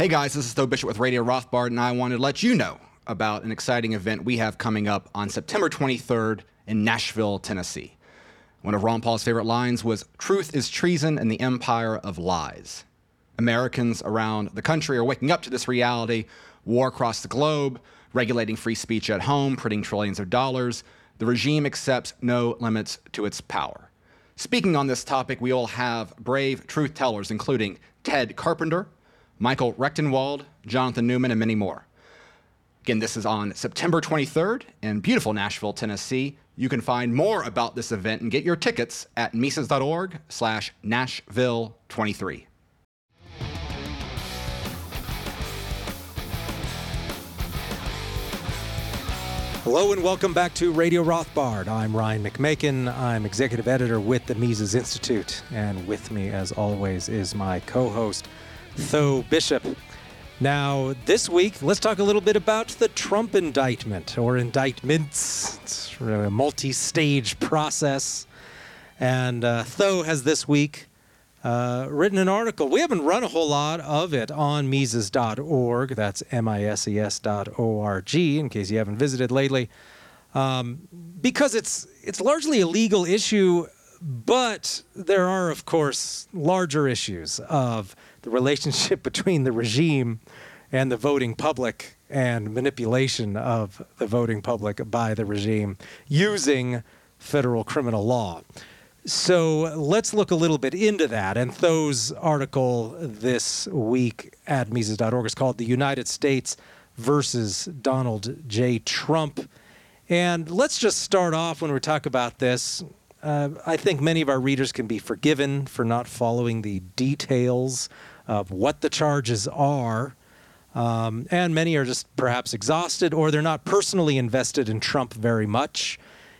Hey guys, this is Tho Bishop with Radio Rothbard, and I wanted to let you know about an exciting event we have coming up on September 23rd in Nashville, Tennessee. One of Ron Paul's favorite lines was Truth is treason in the empire of lies. Americans around the country are waking up to this reality war across the globe, regulating free speech at home, printing trillions of dollars. The regime accepts no limits to its power. Speaking on this topic, we all have brave truth tellers, including Ted Carpenter, Michael Rectenwald, Jonathan Newman, and many more. Again, this is on September 23rd in beautiful Nashville, Tennessee. You can find more about this event and get your tickets at Mises.org slash Nashville 23. Hello and welcome back to Radio Rothbard. I'm Ryan McMaken. I'm executive editor with the Mises Institute. And with me, as always, is my co host, Tho Bishop. Now, this week, let's talk a little bit about the Trump indictment or indictments. It's really a multi stage process. And uh, Tho has this week uh, written an article. We haven't run a whole lot of it on Mises.org. That's M I S E S dot O R G, in case you haven't visited lately. Um, because it's, it's largely a legal issue, but there are, of course, larger issues of the relationship between the regime and the voting public and manipulation of the voting public by the regime using federal criminal law. So let's look a little bit into that. And Tho's article this week at Mises.org is called The United States versus Donald J. Trump. And let's just start off when we talk about this. Uh, I think many of our readers can be forgiven for not following the details of what the charges are. Um, and many are just perhaps exhausted or they're not personally invested in Trump very much.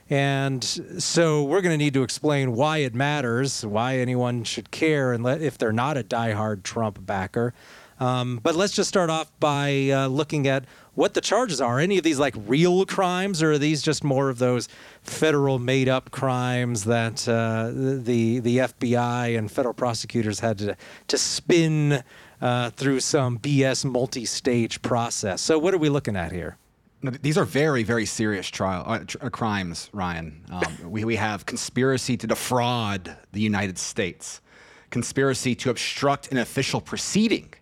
And so we're going to need to explain why it matters, why anyone should care, and let, if they're not a diehard Trump backer. Um, but let's just start off by uh, looking at what the charges are. Any of these like real crimes, or are these just more of those federal made-up crimes that uh, the the FBI and federal prosecutors had to to spin uh, through some BS multi-stage process? So what are we looking at here? These are very, very serious trial uh, tr- uh, crimes, Ryan. Um, we, we have conspiracy to defraud the United States, conspiracy to obstruct an official proceeding,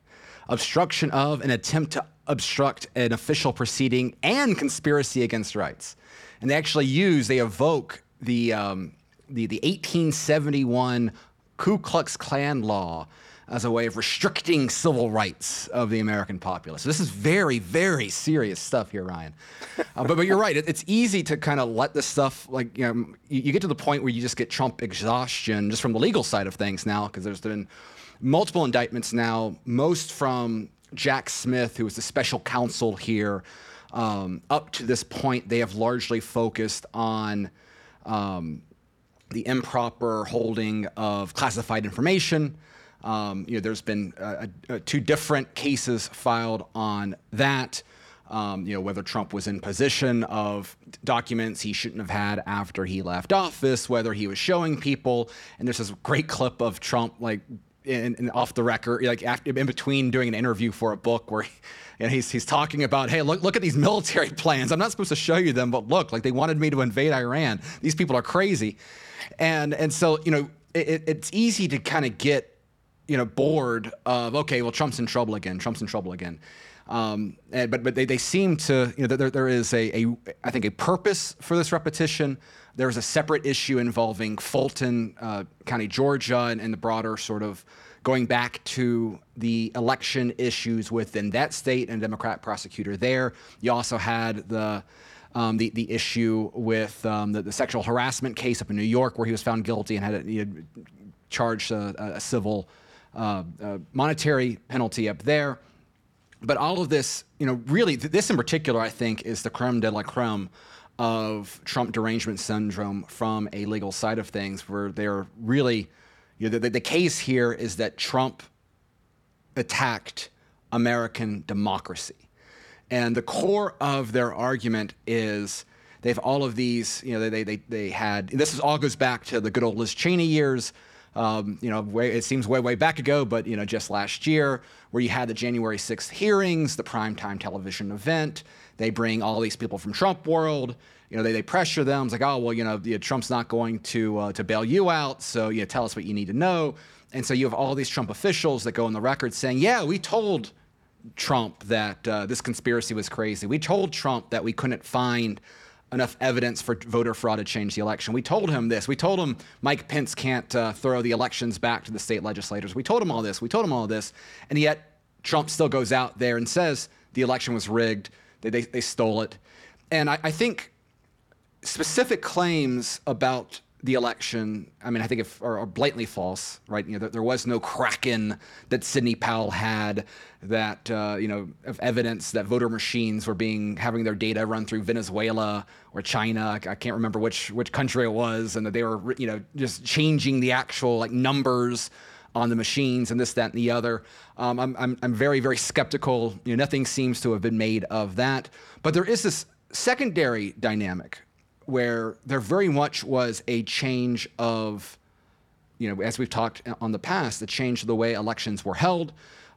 obstruction of an attempt to obstruct an official proceeding, and conspiracy against rights. And they actually use, they evoke the, um, the, the 1871 Ku Klux Klan law as a way of restricting civil rights of the American populace. So this is very, very serious stuff here, Ryan. Uh, but, but you're right. It, it's easy to kind of let this stuff, like, you know, you, you, get to the point where you just get Trump exhaustion just from the legal side of things now, because there's been multiple indictments now, most from Jack Smith, who was the special counsel here. Um, up to this point, they have largely focused on um, the improper holding of classified information. Um, you know, there's been uh, uh, two different cases filed on that. Um, you know, whether Trump was in possession of documents he shouldn't have had after he left office, whether he was showing people. And there's this great clip of Trump, like, in, in off the record, like after, in between doing an interview for a book where and he's, he's talking about, hey, look, look at these military plans. I'm not supposed to show you them, but look, like they wanted me to invade Iran. These people are crazy. And, and so, you know, it, it's easy to kind of get you know, bored of okay, well, Trump's in trouble again. Trump's in trouble again. Um, and, but but they, they seem to you know there, there is a, a I think a purpose for this repetition. There is a separate issue involving Fulton uh, County, Georgia, and, and the broader sort of going back to the election issues within that state and Democrat prosecutor there. You also had the um, the the issue with um, the, the, sexual harassment case up in New York, where he was found guilty and had, he had charged a, a civil uh, uh, monetary penalty up there. But all of this, you know, really, th- this in particular, I think, is the creme de la creme of Trump derangement syndrome from a legal side of things, where they're really, you know, the, the case here is that Trump attacked American democracy. And the core of their argument is they have all of these, you know, they, they, they had, this is, all goes back to the good old Liz Cheney years Um, you know, way, it seems way, way back ago, but you know, just last year, where you had the January 6th hearings, the primetime television event. They bring all these people from Trump world. You know, they, they pressure them. It's like, oh, well, you know, Trump's not going to uh, to bail you out, so you know, tell us what you need to know. And so you have all these Trump officials that go on the record saying, yeah, we told Trump that uh, this conspiracy was crazy. We told Trump that we couldn't find enough evidence for voter fraud to change the election. We told him this. We told him Mike Pence can't uh, throw the elections back to the state legislators. We told him all this. We told him all this. And yet Trump still goes out there and says the election was rigged, they, they, they stole it. And I, I think specific claims about the election, I mean, I think if, are, are blatantly false, right? You know, there, there, was no kraken that Sidney Powell had that, uh, you know, of evidence that voter machines were being, having their data run through Venezuela or China. I can't remember which, which country it was. And that they were, you know, just changing the actual like numbers on the machines and this, that, and the other. Um, I'm, I'm, I'm very, very skeptical. You know, nothing seems to have been made of that. But there is this secondary dynamic where there very much was a change of, you know, as we've talked on the past, the change of the way elections were held,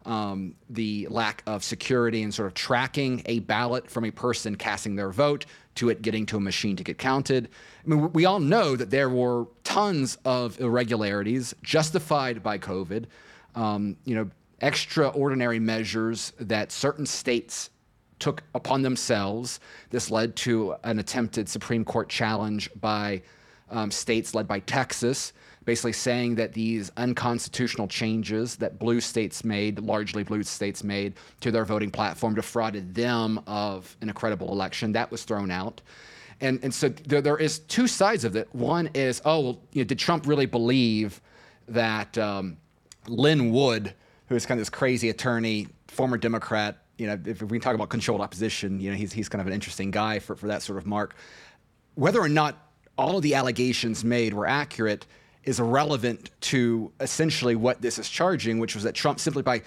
um, the lack of security and sort of tracking a ballot from a person casting their vote to it getting to a machine to get counted. I mean, we all know that there were tons of irregularities justified by COVID. Um, you know, extraordinary measures that certain states took upon themselves. This led to an attempted Supreme Court challenge by um, states led by Texas, basically saying that these unconstitutional changes that blue states made, largely blue states made, to their voting platform defrauded them of an incredible election. That was thrown out. And, and so there, there is two sides of it. One is, oh, well, you know, did Trump really believe that um, Lin Wood, who is kind of this crazy attorney, former Democrat, you know, if we talk about controlled opposition, you know, he's, he's kind of an interesting guy for, for that sort of mark. Whether or not all of the allegations made were accurate is irrelevant to essentially what this is charging, which was that Trump simply by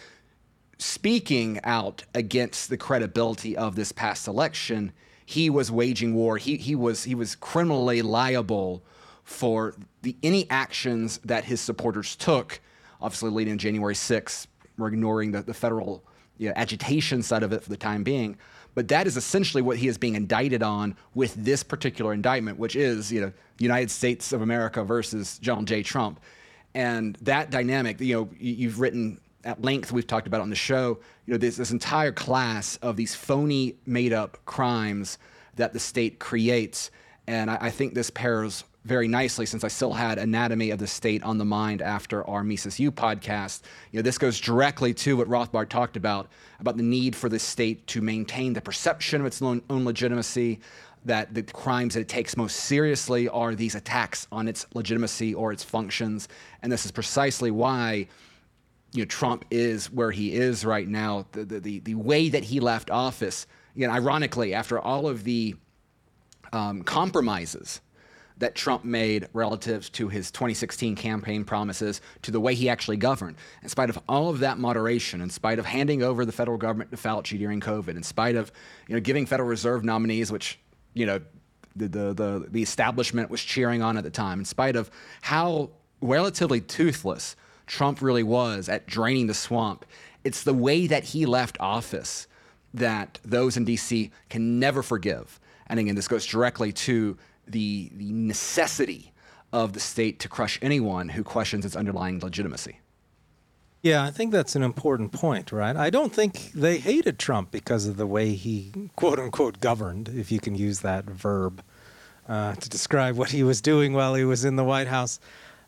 speaking out against the credibility of this past election, he was waging war. He, he, was, he was criminally liable for the, any actions that his supporters took, obviously leading to January 6th. We're ignoring the, the federal you know, agitation side of it for the time being. But that is essentially what he is being indicted on with this particular indictment, which is, you know, United States of America versus Donald J. Trump. And that dynamic, you know, you've written at length, we've talked about on the show, you know, this, this entire class of these phony, made up crimes that the state creates. And I, I think this pairs very nicely since I still had Anatomy of the State on the mind after our Mises U podcast. You know, this goes directly to what Rothbard talked about, about the need for the state to maintain the perception of its own, legitimacy, that the crimes that it takes most seriously are these attacks on its legitimacy or its functions. And this is precisely why you know, Trump is where he is right now. The, the, the, the way that he left office, you know, ironically, after all of the um, compromises that Trump made relative to his 2016 campaign promises to the way he actually governed. In spite of all of that moderation, in spite of handing over the federal government to Fauci during COVID, in spite of you know giving Federal Reserve nominees, which you know the the the, the establishment was cheering on at the time, in spite of how relatively toothless Trump really was at draining the swamp, it's the way that he left office that those in D.C. can never forgive. And again, this goes directly to the, the necessity of the state to crush anyone who questions its underlying legitimacy. Yeah, I think that's an important point, right? I don't think they hated Trump because of the way he, quote unquote, governed, if you can use that verb uh, to describe what he was doing while he was in the White House.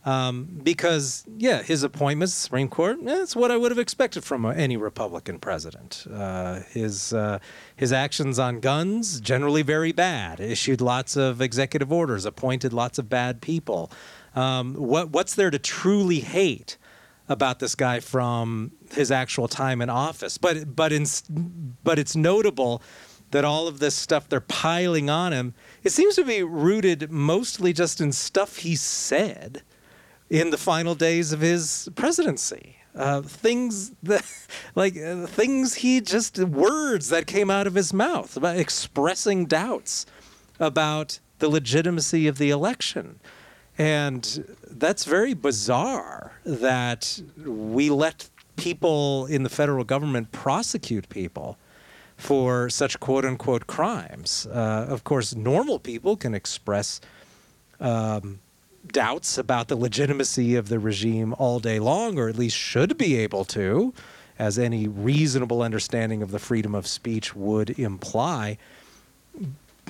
Um, because, yeah, his appointments, Supreme Court, that's what I would have expected from any Republican president. Uh, his, uh, his actions on guns, generally very bad, issued lots of executive orders, appointed lots of bad people. Um, what, what's there to truly hate? about this guy from his actual time in office. But but in, but it's notable that all of this stuff they're piling on him, it seems to be rooted mostly just in stuff he said in the final days of his presidency. Uh, things that, like uh, things he just words that came out of his mouth about expressing doubts about the legitimacy of the election. And that's very bizarre that we let people in the federal government prosecute people for such quote unquote crimes. Uh, of course, normal people can express um, doubts about the legitimacy of the regime all day long, or at least should be able to, as any reasonable understanding of the freedom of speech would imply.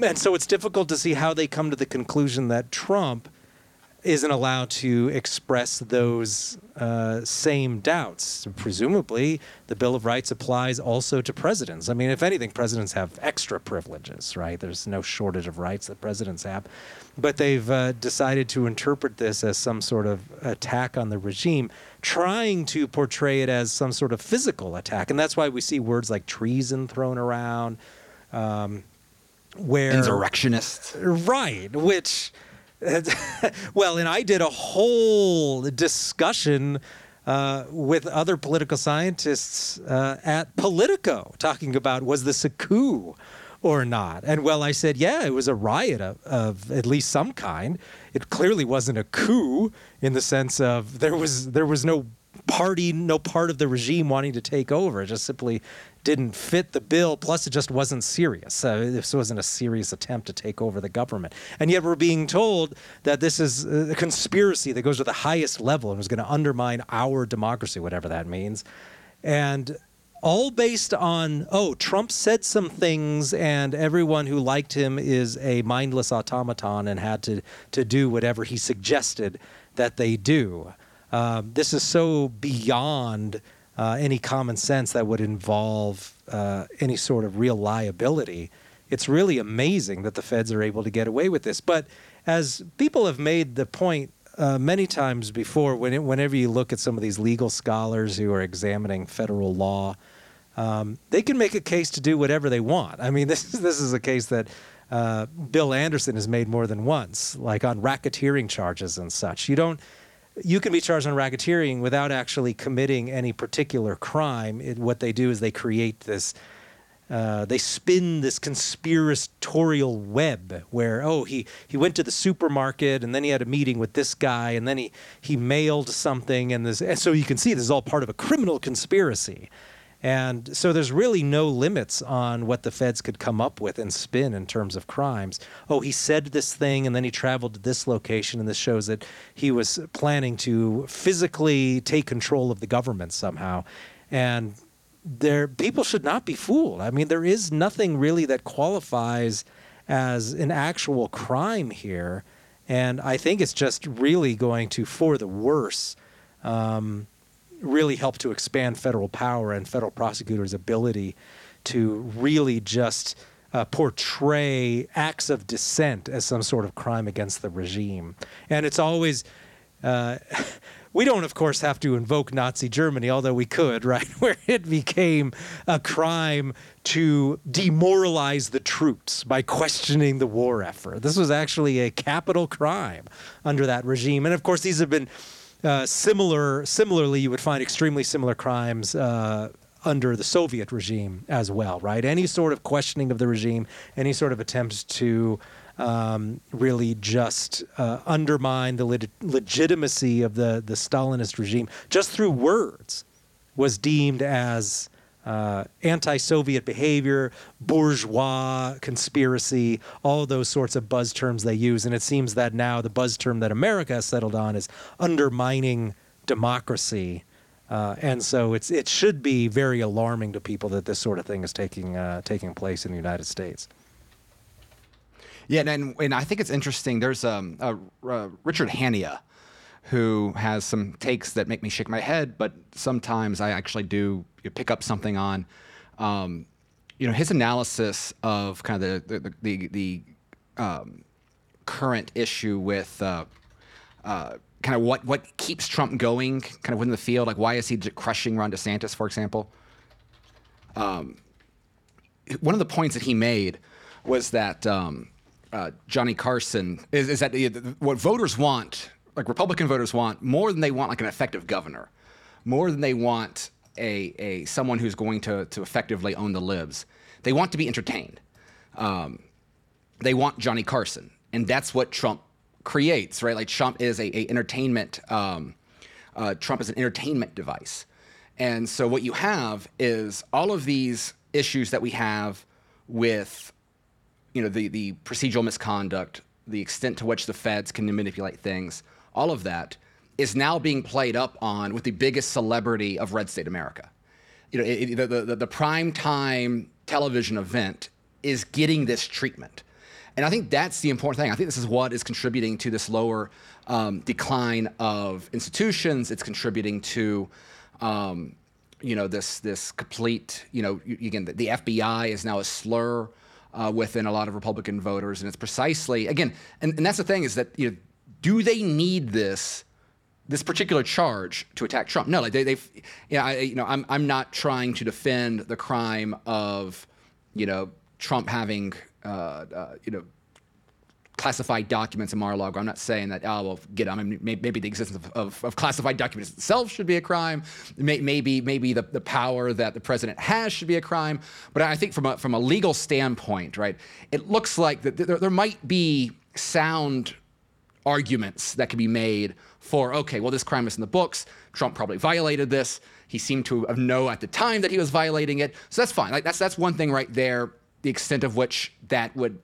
And so it's difficult to see how they come to the conclusion that Trump isn't allowed to express those uh, same doubts. Presumably, the Bill of Rights applies also to presidents. I mean, if anything, presidents have extra privileges, right? There's no shortage of rights that presidents have. But they've uh, decided to interpret this as some sort of attack on the regime, trying to portray it as some sort of physical attack. And that's why we see words like treason thrown around. Um, where insurrectionists, right? Which well, and I did a whole discussion uh, with other political scientists uh, at Politico talking about was this a coup or not? And well, I said, yeah, it was a riot of, of, at least some kind. It clearly wasn't a coup in the sense of there was there was no party, no part of the regime wanting to take over. Just simply didn't fit the bill. Plus, it just wasn't serious. Uh, this wasn't a serious attempt to take over the government. And yet, we're being told that this is a conspiracy that goes to the highest level and was going to undermine our democracy, whatever that means. And all based on, oh, Trump said some things, and everyone who liked him is a mindless automaton and had to, to do whatever he suggested that they do. Um, this is so beyond uh, any common sense that would involve uh, any sort of real liability. It's really amazing that the feds are able to get away with this. But as people have made the point uh, many times before, when it, whenever you look at some of these legal scholars who are examining federal law, um, they can make a case to do whatever they want. I mean, this is, this is a case that uh, Bill Anderson has made more than once, like on racketeering charges and such. You don't you can be charged on racketeering without actually committing any particular crime. It, what they do is they create this, uh, they spin this conspiratorial web where, oh, he, he went to the supermarket and then he had a meeting with this guy and then he, he mailed something. And, this, and so you can see this is all part of a criminal conspiracy. And so there's really no limits on what the feds could come up with and spin in terms of crimes. Oh, he said this thing and then he traveled to this location, and this shows that he was planning to physically take control of the government somehow. And there, people should not be fooled. I mean, there is nothing really that qualifies as an actual crime here. And I think it's just really going to, for the worse, um, really help to expand federal power and federal prosecutors' ability to really just uh, portray acts of dissent as some sort of crime against the regime. And it's always. Uh, we don't, of course, have to invoke Nazi Germany, although we could, right? Where it became a crime to demoralize the troops by questioning the war effort. This was actually a capital crime under that regime. And of course, these have been uh, similar, similarly, you would find extremely similar crimes uh, under the Soviet regime as well, right? Any sort of questioning of the regime, any sort of attempts to um, really just uh, undermine the le- legitimacy of the, the Stalinist regime just through words was deemed as uh, anti-Soviet behavior, bourgeois conspiracy, all those sorts of buzz terms they use. And it seems that now the buzz term that America has settled on is undermining democracy. Uh, and so it's it should be very alarming to people that this sort of thing is taking uh, taking place in the United States. Yeah, and and I think it's interesting. There's um, uh, Richard Hanania who has some takes that make me shake my head, but sometimes I actually do pick up something on. Um, you know, his analysis of kind of the the the, the um, current issue with uh, uh, kind of what what keeps Trump going, kind of within the field. Like, why is he crushing Ron DeSantis, for example? Um, one of the points that he made was that um, uh, Johnny Carson is, is that what voters want like Republican voters want more than they want like an effective governor, more than they want a, a someone who's going to, to effectively own the libs. They want to be entertained. Um, they want Johnny Carson, and that's what Trump creates, right? Like Trump is a, a entertainment. Um, uh, Trump is an entertainment device, and so what you have is all of these issues that we have with, you know, the the procedural misconduct, the extent to which the feds can manipulate things, all of that is now being played up on with the biggest celebrity of red state America. You know, it, the, the the prime time television event is getting this treatment. And I think that's the important thing. I think this is what is contributing to this lower um, decline of institutions. It's contributing to, um, you know, this this complete, you know, again, the, the FBI is now a slur uh, within a lot of Republican voters, and it's precisely again, and, and that's the thing is that you know, do they need this? This particular charge to attack Trump? No, like they, they've, you I, you know, I'm, I'm not trying to defend the crime of, you know, Trump having, uh, uh, you know, classified documents in Mar-a-Lago. I'm not saying that, oh, well, get. I mean, maybe the existence of, of, of, classified documents itself should be a crime. Maybe, maybe the, the power that the president has should be a crime. But I think from a, from a legal standpoint, right, it looks like that there, there might be sound arguments that can be made for, okay, well, this crime is in the books. Trump probably violated this. He seemed to know at the time that he was violating it. So that's fine. Like that's that's one thing right there. The extent of which that would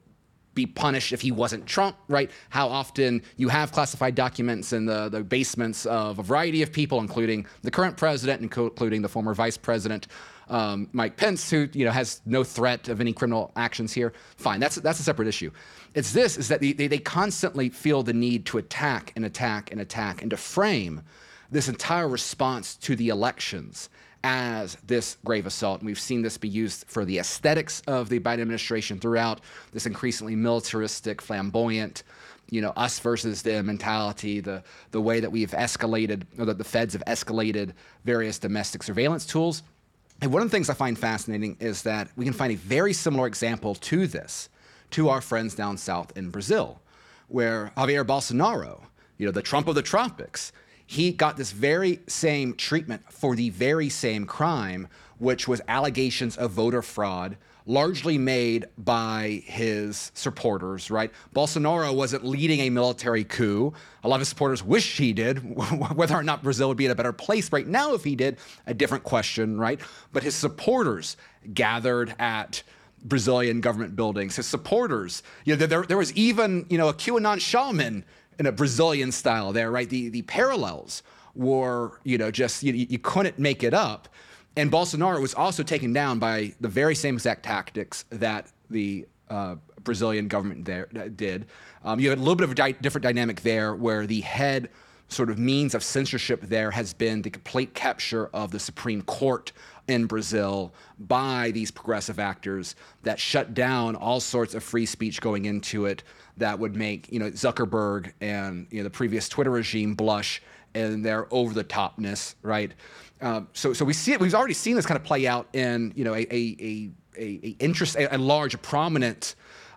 be punished if he wasn't Trump, right? How often you have classified documents in the, the basements of a variety of people, including the current president, and including the former vice president, um, Mike Pence, who you know has no threat of any criminal actions here. Fine, that's that's a separate issue. It's this is that they, they constantly feel the need to attack and attack and attack and to frame this entire response to the elections as this grave assault. And we've seen this be used for the aesthetics of the Biden administration throughout this increasingly militaristic, flamboyant, you know, us versus them mentality, the, the way that we've escalated, or that the feds have escalated various domestic surveillance tools. And one of the things I find fascinating is that we can find a very similar example to this, to our friends down south in Brazil, where Javier Bolsonaro, you know, the Trump of the tropics, he got this very same treatment for the very same crime, which was allegations of voter fraud, largely made by his supporters, right? Bolsonaro wasn't leading a military coup. A lot of his supporters wish he did. Whether or not Brazil would be in a better place right now if he did, a different question, right? But his supporters gathered at Brazilian government buildings. His supporters, you know, there, there was even, you know, a QAnon shaman in a Brazilian style there, right? The the parallels were, you know, just you, you couldn't make it up. And Bolsonaro was also taken down by the very same exact tactics that the uh, Brazilian government there uh, did. Um, you had a little bit of a di- different dynamic there, where the head sort of means of censorship there has been the complete capture of the Supreme Court in Brazil by these progressive actors that shut down all sorts of free speech going into it that would make you know Zuckerberg and you know the previous Twitter regime blush and their over the topness, right? Uh, so so we see it. We've already seen this kind of play out in you know a a a, a, interest a, a large, prominent.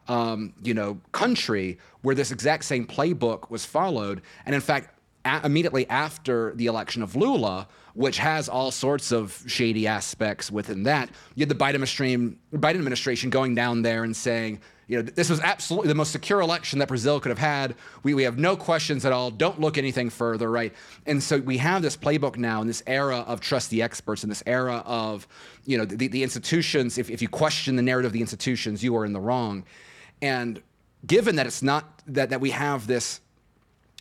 Um, you know, country where this exact same playbook was followed, and in fact, a- immediately after the election of Lula, which has all sorts of shady aspects within that. You had the Biden administration, Biden administration going down there and saying, you know, this was absolutely the most secure election that Brazil could have had. We, we have no questions at all. Don't look anything further, right? And so we have this playbook now in this era of trust the experts, in this era of, you know, the, the institutions. If, if you question the narrative of the institutions, you are in the wrong. And given that it's not that, that we have this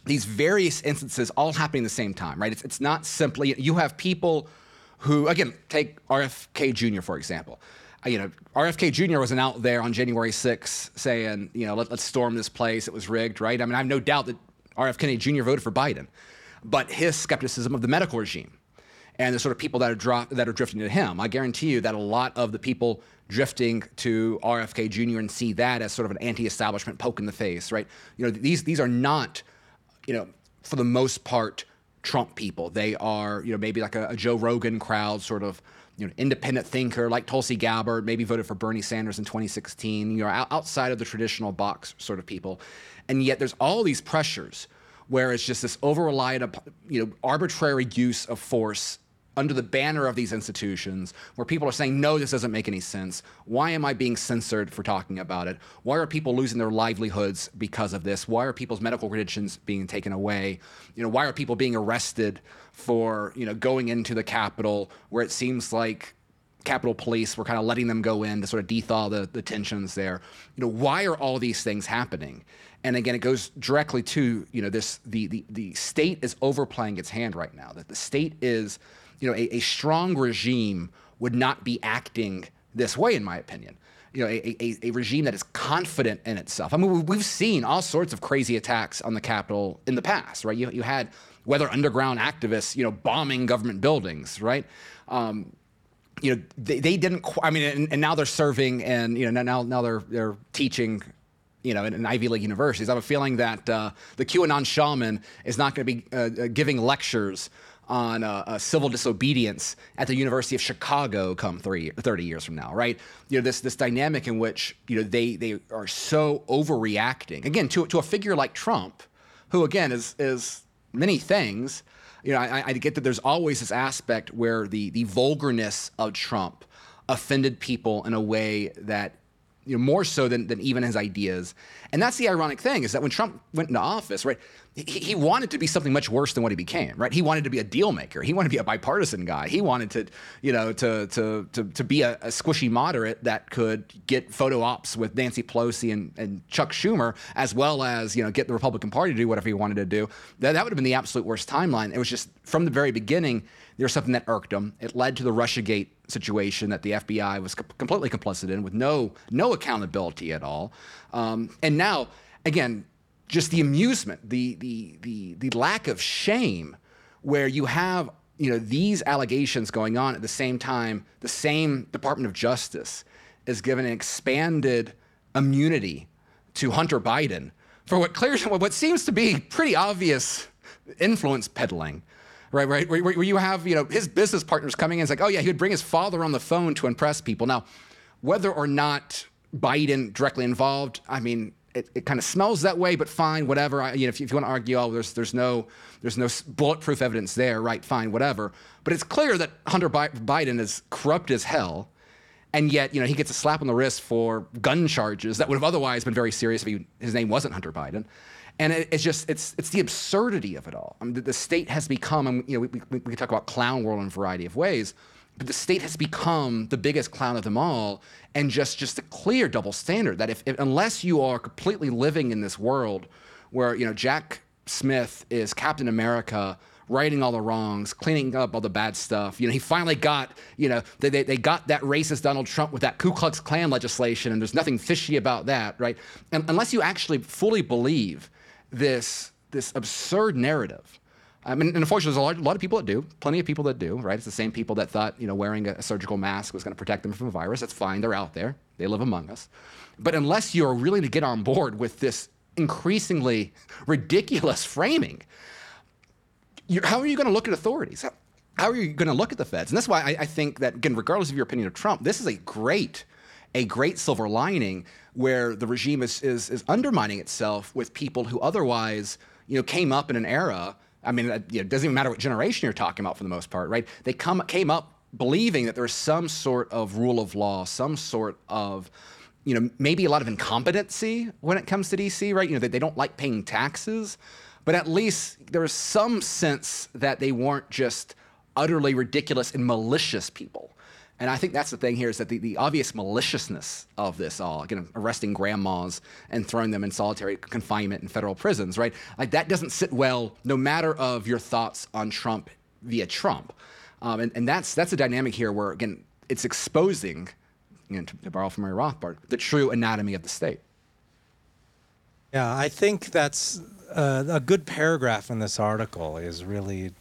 these various instances all happening at the same time, right? It's, it's not simply, you have people who, again, take RFK Jr., for example. Uh, you know, RFK Jr. wasn't out there on January 6th saying, you know, Let, us storm this place, it was rigged, right? I mean, I have no doubt that RFK Kennedy Jr. voted for Biden, but his skepticism of the medical regime and the sort of people that are, dro- that are drifting to him, I guarantee you that a lot of the people drifting to RFK Jr. and see that as sort of an anti-establishment poke in the face, right? You know, these, these are not – you know, for the most part, Trump people. They are, you know, maybe like a, a Joe Rogan crowd, sort of, you know, independent thinker like Tulsi Gabbard, maybe voted for Bernie Sanders in 2016, you know, outside of the traditional box sort of people. And yet there's all these pressures where it's just this over reliant, you know, arbitrary use of force under the banner of these institutions where people are saying, no, this doesn't make any sense. Why am I being censored for talking about it? Why are people losing their livelihoods because of this? Why are people's medical credentials being taken away? You know, why are people being arrested for, you know, going into the Capitol where it seems like Capitol Police were kind of letting them go in to sort of dethaw the, the tensions there. You know, why are all these things happening? And again, it goes directly to you know this the the, the state is overplaying its hand right now. That the state is you know, a, a strong regime would not be acting this way, in my opinion. You know, a, a, a, regime that is confident in itself. I mean, we've seen all sorts of crazy attacks on the Capitol in the past, right? You, you had whether underground activists, you know, bombing government buildings, right? Um, you know, they, they didn't. I mean, and, and, now they're serving, and you know, now now they're they're teaching you know, in, in, Ivy League universities. I have a feeling that uh, the QAnon shaman is not going to be uh, uh, giving lectures on uh, uh, civil disobedience at the University of Chicago come three, 30 years from now, right? You know, this, this dynamic in which, you know, they, they are so overreacting, again, to, to a figure like Trump, who, again, is, is many things. You know, I, I get that there's always this aspect where the, the vulgarness of Trump offended people in a way that you know, more so than, than even his ideas. And that's the ironic thing is that when Trump went into office, right, he, wanted to be something much worse than what he became, right? He wanted to be a deal maker. He wanted to be a bipartisan guy. He wanted to, you know, to to to, to be a, a squishy moderate that could get photo ops with Nancy Pelosi and, and Chuck Schumer, as well as you know get the Republican Party to do whatever he wanted to do. That that would have been the absolute worst timeline. It was just from the very beginning there was something that irked him. It led to the RussiaGate situation that the FBI was co- completely complicit in, with no no accountability at all. Um, and now, again, just the amusement, the the the the lack of shame, where you have you know these allegations going on at the same time, the same Department of Justice is given an expanded immunity to Hunter Biden for what clears what seems to be pretty obvious influence peddling right, right, where, where, you have you know his business partners coming in, it's like, oh yeah, he would bring his father on the phone to impress people. Now, whether or not Biden directly involved, I mean, it, it kind of smells that way, but fine, whatever. I, you know, if you, if you want to argue, oh, there's there's no there's no bulletproof evidence there, right? Fine, whatever. But it's clear that Hunter Bi- Biden is corrupt as hell, and yet you know he gets a slap on the wrist for gun charges that would have otherwise been very serious if he, his name wasn't Hunter Biden. And it, it's just it's it's the absurdity of it all. I mean, the, the state has become, and you know, we, we, we can talk about clown world in a variety of ways, but the state has become the biggest clown of them all, and just just a clear double standard that if, if unless you are completely living in this world where you know Jack Smith is Captain America righting all the wrongs, cleaning up all the bad stuff. You know, he finally got, you know, they, they, they, got that racist Donald Trump with that Ku Klux Klan legislation, and there's nothing fishy about that, right? And unless you actually fully believe this, this absurd narrative. I mean, and unfortunately, there's a lot, a lot, of people that do, plenty of people that do, right? It's the same people that thought, you know, wearing a, surgical mask was going to protect them from a virus. That's fine. They're out there. They live among us. But unless you're willing to get on board with this increasingly ridiculous framing, how are you going to look at authorities? How, how are you going to look at the feds? And that's why I, I think that, again, regardless of your opinion of Trump, this is a great a great silver lining where the regime is, is, is undermining itself with people who otherwise you know, came up in an era. I mean, it you know, doesn't even matter what generation you're talking about for the most part, right? They come, came up believing that there's some sort of rule of law, some sort of you know, maybe a lot of incompetency when it comes to DC, right? You know, that they don't like paying taxes, but at least there was some sense that they weren't just utterly ridiculous and malicious people. And I think that's the thing here is that the, the obvious maliciousness of this all, again, arresting grandmas and throwing them in solitary confinement in federal prisons, right? Like that doesn't sit well, no matter of your thoughts on Trump via Trump. Um, and, and that's that's a dynamic here where again it's exposing, you know, to, to borrow from Murray Rothbard, the true anatomy of the state. Yeah, I think that's uh, a good paragraph in this article is really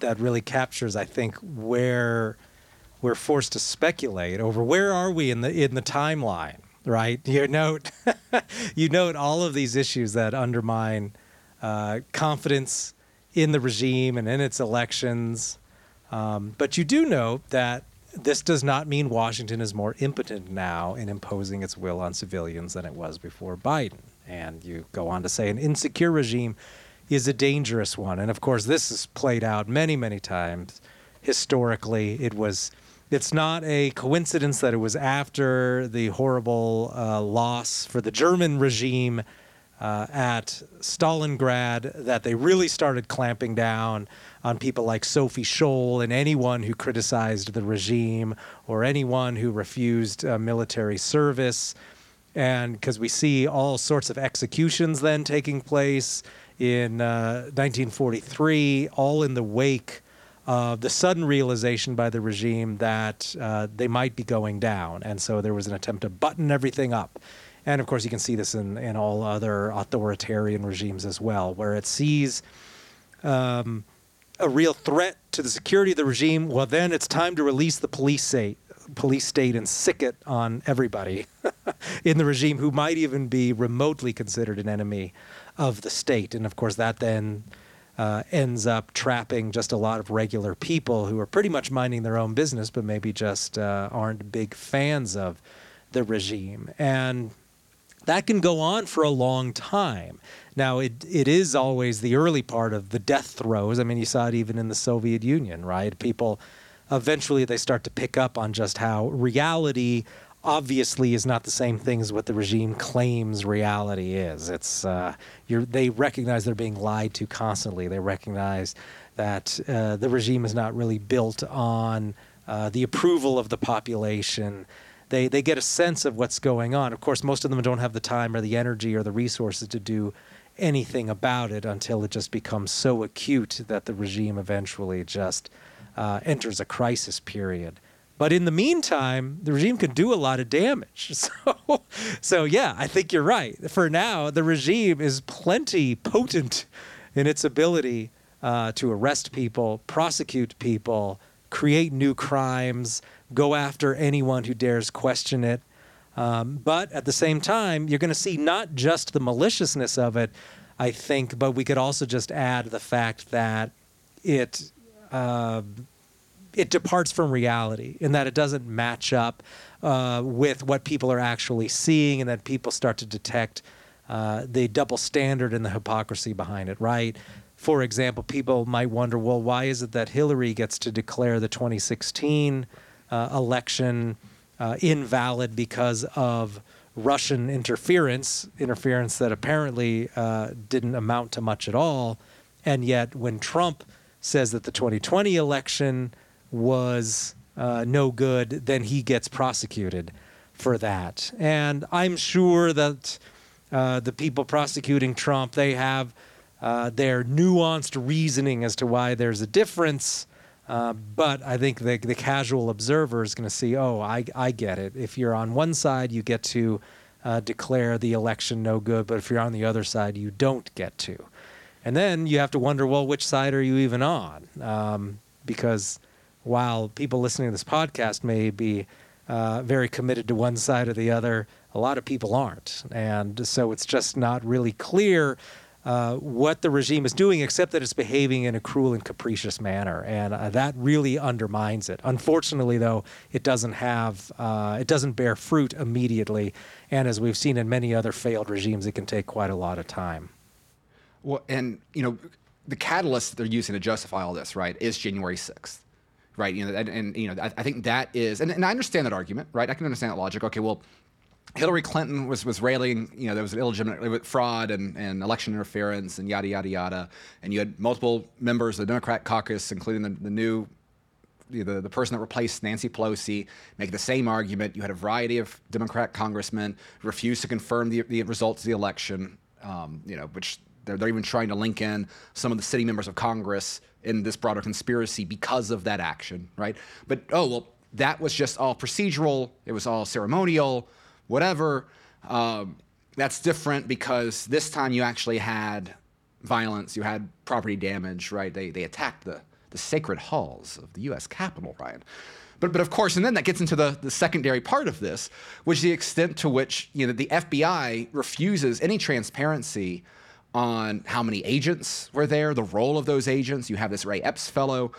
that really captures, I think, where we're forced to speculate over where are we in the in the timeline, right? You note you note all of these issues that undermine uh, confidence in the regime and in its elections, um, but you do note that this does not mean Washington is more impotent now in imposing its will on civilians than it was before Biden. And you go on to say an insecure regime is a dangerous one. And of course, this is played out many, many times historically. It was. It's not a coincidence that it was after the horrible uh, loss for the German regime uh, at Stalingrad that they really started clamping down on people like Sophie Scholl and anyone who criticized the regime or anyone who refused uh, military service. And because we see all sorts of executions then taking place in uh, 1943, all in the wake the sudden realization by the regime that uh, they might be going down. And so there was an attempt to button everything up. And of course, you can see this in, in all other authoritarian regimes as well, where it sees um, a real threat to the security of the regime. Well, then it's time to release the police state, police state and sic it on everybody in the regime who might even be remotely considered an enemy of the state. And of course, that then uh, ends up trapping just a lot of regular people who are pretty much minding their own business, but maybe just uh, aren't big fans of the regime. And that can go on for a long time. Now, it, it is always the early part of the death throes. I mean, you saw it even in the Soviet Union, right? People eventually they start to pick up on just how reality obviously is not the same thing as what the regime claims reality is. It's uh, they recognize they're being lied to constantly. They recognize that uh, the regime is not really built on uh, the approval of the population. They they get a sense of what's going on. Of course, most of them don't have the time or the energy or the resources to do anything about it until it just becomes so acute that the regime eventually just uh, enters a crisis period. But in the meantime, the regime can do a lot of damage. So, so yeah, I think you're right. For now, the regime is plenty potent in its ability uh, to arrest people, prosecute people, create new crimes, go after anyone who dares question it. Um, but at the same time, you're going to see not just the maliciousness of it, I think, but we could also just add the fact that it uh, it departs from reality in that it doesn't match up uh, with what people are actually seeing, and that people start to detect uh, the double standard and the hypocrisy behind it, right? For example, people might wonder, well, why is it that Hillary gets to declare the 2016 uh, election uh, invalid because of Russian interference, interference that apparently uh, didn't amount to much at all, and yet when Trump says that the 2020 election was uh, no good, then he gets prosecuted for that. And I'm sure that uh, the people prosecuting Trump, they have uh, their nuanced reasoning as to why there's a difference. Uh, but I think the, the casual observer is going to see, oh, I, I get it. If you're on one side, you get to uh, declare the election no good, but if you're on the other side, you don't get to. And then you have to wonder, well, which side are you even on? Um, because while people listening to this podcast may be uh, very committed to one side or the other, a lot of people aren't. And so it's just not really clear uh, what the regime is doing, except that it's behaving in a cruel and capricious manner, and uh, that really undermines it. Unfortunately, though, it doesn't have uh, it doesn't bear fruit immediately, and as we've seen in many other failed regimes, it can take quite a lot of time. Well, and you know, the catalyst they're using to justify all this, right, is January sixth right? You know, and, and you know, I, I, think that is, and, and I understand that argument, right? I can understand that logic. Okay, well, Hillary Clinton was was railing, you know, there was an illegitimate fraud and, and election interference and yada yada yada, and you had multiple members of the Democrat caucus, including the, the new. The, the person that replaced Nancy Pelosi make the same argument. You had a variety of Democrat congressmen refuse to confirm the, the results of the election, um, you know, which they're, they're even trying to link in some of the city members of Congress in this broader conspiracy because of that action, right? But oh well, that was just all procedural. It was all ceremonial, whatever. Um, that's different because this time you actually had violence, you had property damage, right? They they attacked the the sacred halls of the U.S. Capitol, Ryan. But, but of course, and then that gets into the, the secondary part of this, which is the extent to which you know the FBI refuses any transparency on how many agents were there, the role of those agents. You have this Ray Epps fellow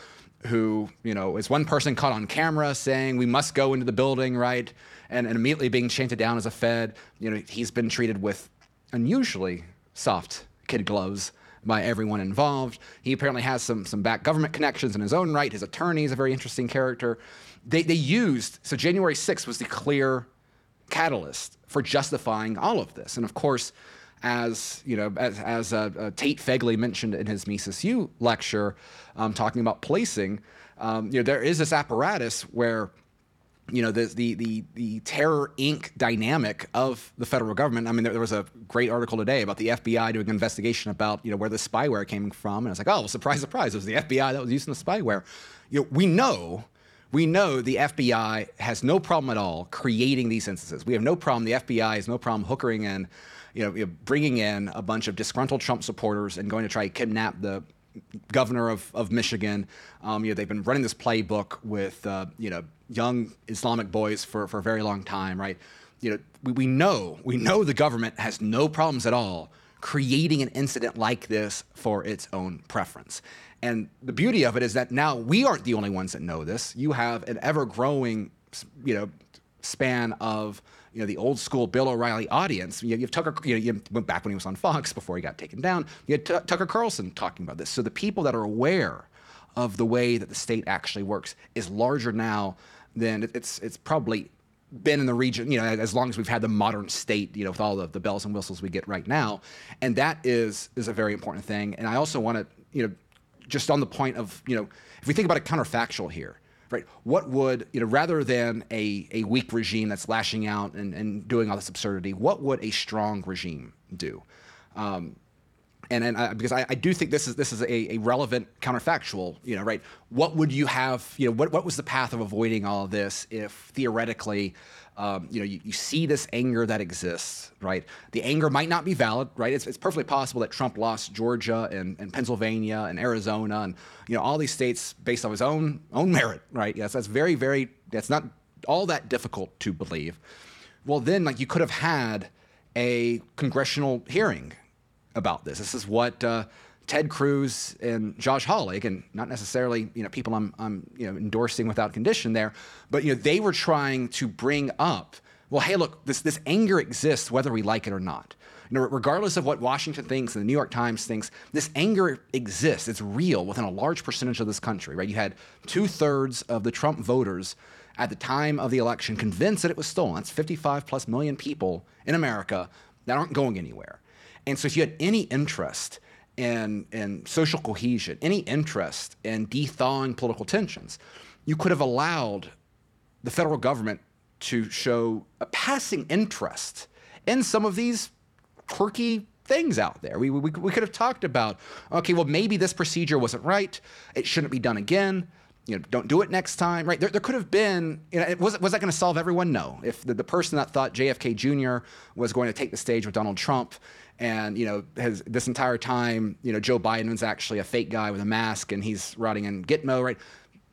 who, you know, is one person caught on camera saying we must go into the building, right? And, and immediately being chanted down as a Fed. You know, he's been treated with unusually soft kid gloves by everyone involved. He apparently has some some back government connections in his own right. His attorney is a very interesting character. They they used so January 6th was the clear catalyst for justifying all of this, and of course. As you know, as, as uh, uh, Tate Fegley mentioned in his Mises U lecture, um, talking about placing, um, you know, there is this apparatus where you know the, the the the terror inc. dynamic of the federal government i mean there, there, was a great article today about the fbi doing an investigation about you know where the spyware came from and it's like oh well, surprise surprise it was the fbi that was using the spyware. You know we know we know the fbi has no problem at all creating these instances. We have no problem the fbi has no problem hookering in you know, bringing in a bunch of disgruntled trump supporters and going to try to kidnap the governor of, of Michigan. Um, you know, they've been running this playbook with, uh, you know, young Islamic boys for, for a very long time, right? You know, we, we know, we know the government has no problems at all creating an incident like this for its own preference. And the beauty of it is that now we aren't the only ones that know this. You have an ever growing, you know, span of you know the old school Bill O'Reilly audience. You, have Tucker. You, know, you went back when he was on Fox before he got taken down. You had T- Tucker Carlson talking about this. So the people that are aware of the way that the state actually works is larger now than it's it's probably been in the region, you know, as long as we've had the modern state, you know, with all of the bells and whistles we get right now, and that is is a very important thing. And I also want to, you know, just on the point of, you know, if we think about a counterfactual here, right? What would, you know, rather than a, a weak regime that's lashing out and, and doing all this absurdity, what would a strong regime do? Um, and, and I, because I, I, do think this is this is a, a, relevant counterfactual, you know, right? What would you have, you know, what, what was the path of avoiding all of this if theoretically um, you know, you, you, see this anger that exists, right? The anger might not be valid, right? It's, it's perfectly possible that Trump lost Georgia and, and, Pennsylvania and Arizona and you know all these states based on his own own merit, right? Yes, that's very very that's not all that difficult to believe. Well, then like you could have had a congressional hearing about this. This is what. Uh, Ted Cruz and Josh Hawley, and not necessarily you know people I'm, I'm you know endorsing without condition there, but you know they were trying to bring up, well, hey, look, this this anger exists whether we like it or not. You know, regardless of what Washington thinks and the New York Times thinks, this anger exists. It's real within a large percentage of this country, right? You had two thirds of the Trump voters at the time of the election convinced that it was stolen. That's 55 plus million people in America that aren't going anywhere. And so if you had any interest and, and social cohesion, any interest in thawing political tensions, you could have allowed the federal government to show a passing interest in some of these quirky things out there. We, we, we could have talked about, okay, well, maybe this procedure wasn't right. It shouldn't be done again. You know, don't do it next time, right? There, there could have been, you know, was, was that going to solve everyone? No. If the, the person that thought JFK Jr. was going to take the stage with Donald Trump and you know has this entire time you know Joe Biden is actually a fake guy with a mask and he's rotting in Gitmo right?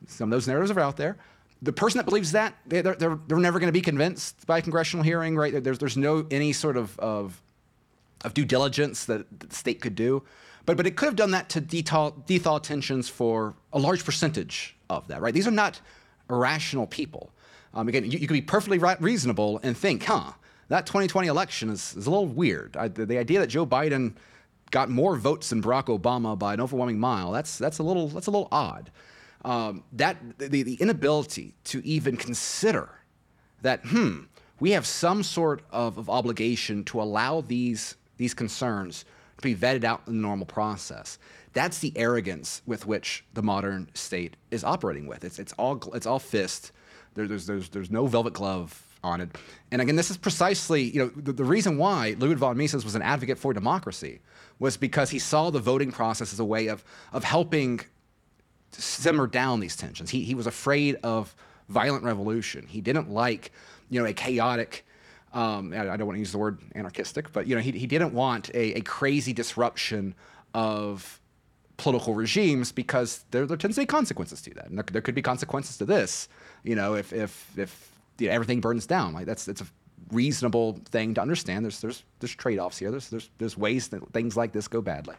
Some of those narratives are out there. The person that believes that they're, they're, they're never going to be convinced by a congressional hearing right? There's, there's no any sort of, of, of due diligence that the state could do. But, but it could have done that to dethaw, dethaw tensions for a large percentage of that right? These are not irrational people. Um, again you, you could be perfectly reasonable and think huh that 2020 election is, is a little weird. I, the, the, idea that Joe Biden got more votes than Barack Obama by an overwhelming mile, that's, that's, a, little, that's a little odd. Um, that, the, the inability to even consider that, hmm, we have some sort of, of obligation to allow these, these concerns to be vetted out in the normal process. That's the arrogance with which the modern state is operating with. It's, it's, all, it's all fist. There, there's, there's, there's no velvet glove on it. And again, this is precisely, you know, the, the reason why Ludwig von Mises was an advocate for democracy was because he saw the voting process as a way of, of helping simmer down these tensions. He, he was afraid of violent revolution. He didn't like, you know, a chaotic, um, I, don't want to use the word anarchistic, but, you know, he, he didn't want a, a crazy disruption of political regimes because there, there tends to be consequences to that. And there, there could be consequences to this, you know, if, if, if you know, everything burns down. Like that's that's a reasonable thing to understand. There's there's there's trade-offs here. There's there's there's ways that things like this go badly.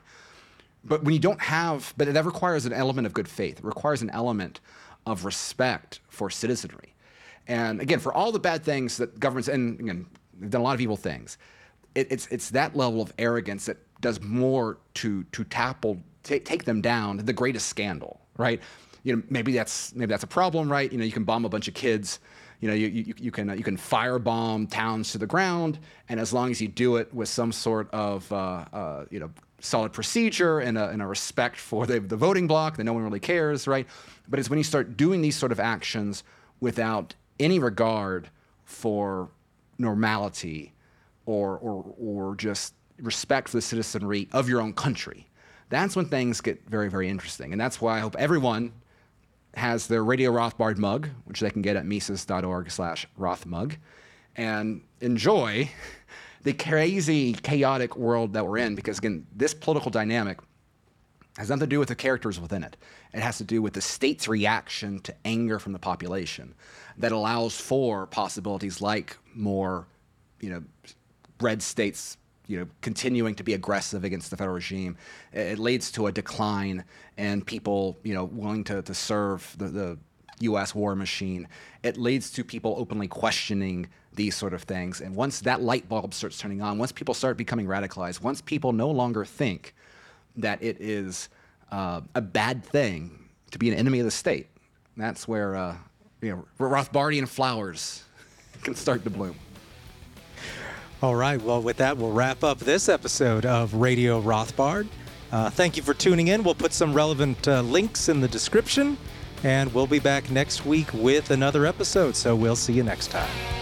But when you don't have, but it requires an element of good faith. It requires an element of respect for citizenry. And again, for all the bad things that governments and again, they've done a lot of evil things. it, it's it's that level of arrogance that does more to to tackle take take them down the greatest scandal, right? You know, maybe that's maybe that's a problem, right? You know, you can bomb a bunch of kids. You know, you, you, you can uh, you can firebomb towns to the ground, and as long as you do it with some sort of uh, uh, you know solid procedure and a, and a respect for the, the voting bloc, then no one really cares, right? But it's when you start doing these sort of actions without any regard for normality or, or, or just respect for the citizenry of your own country. That's when things get very, very interesting. And that's why I hope everyone has their Radio Rothbard mug, which they can get at mises.org slash rothmug, and enjoy the crazy, chaotic world that we're in. Because again, this political dynamic has nothing to do with the characters within it. It has to do with the state's reaction to anger from the population that allows for possibilities like more, you know, red states, you know, continuing to be aggressive against the federal regime. It leads to a decline in people, you know, willing to, to serve the, the U.S. war machine. It leads to people openly questioning these sort of things. And once that light bulb starts turning on, once people start becoming radicalized, once people no longer think that it is uh, a bad thing to be an enemy of the state, that's where uh, you know Rothbardian flowers can start to bloom. All right. Well, with that, we'll wrap up this episode of Radio Rothbard. Uh, thank you for tuning in. We'll put some relevant uh, links in the description, and we'll be back next week with another episode. So we'll see you next time.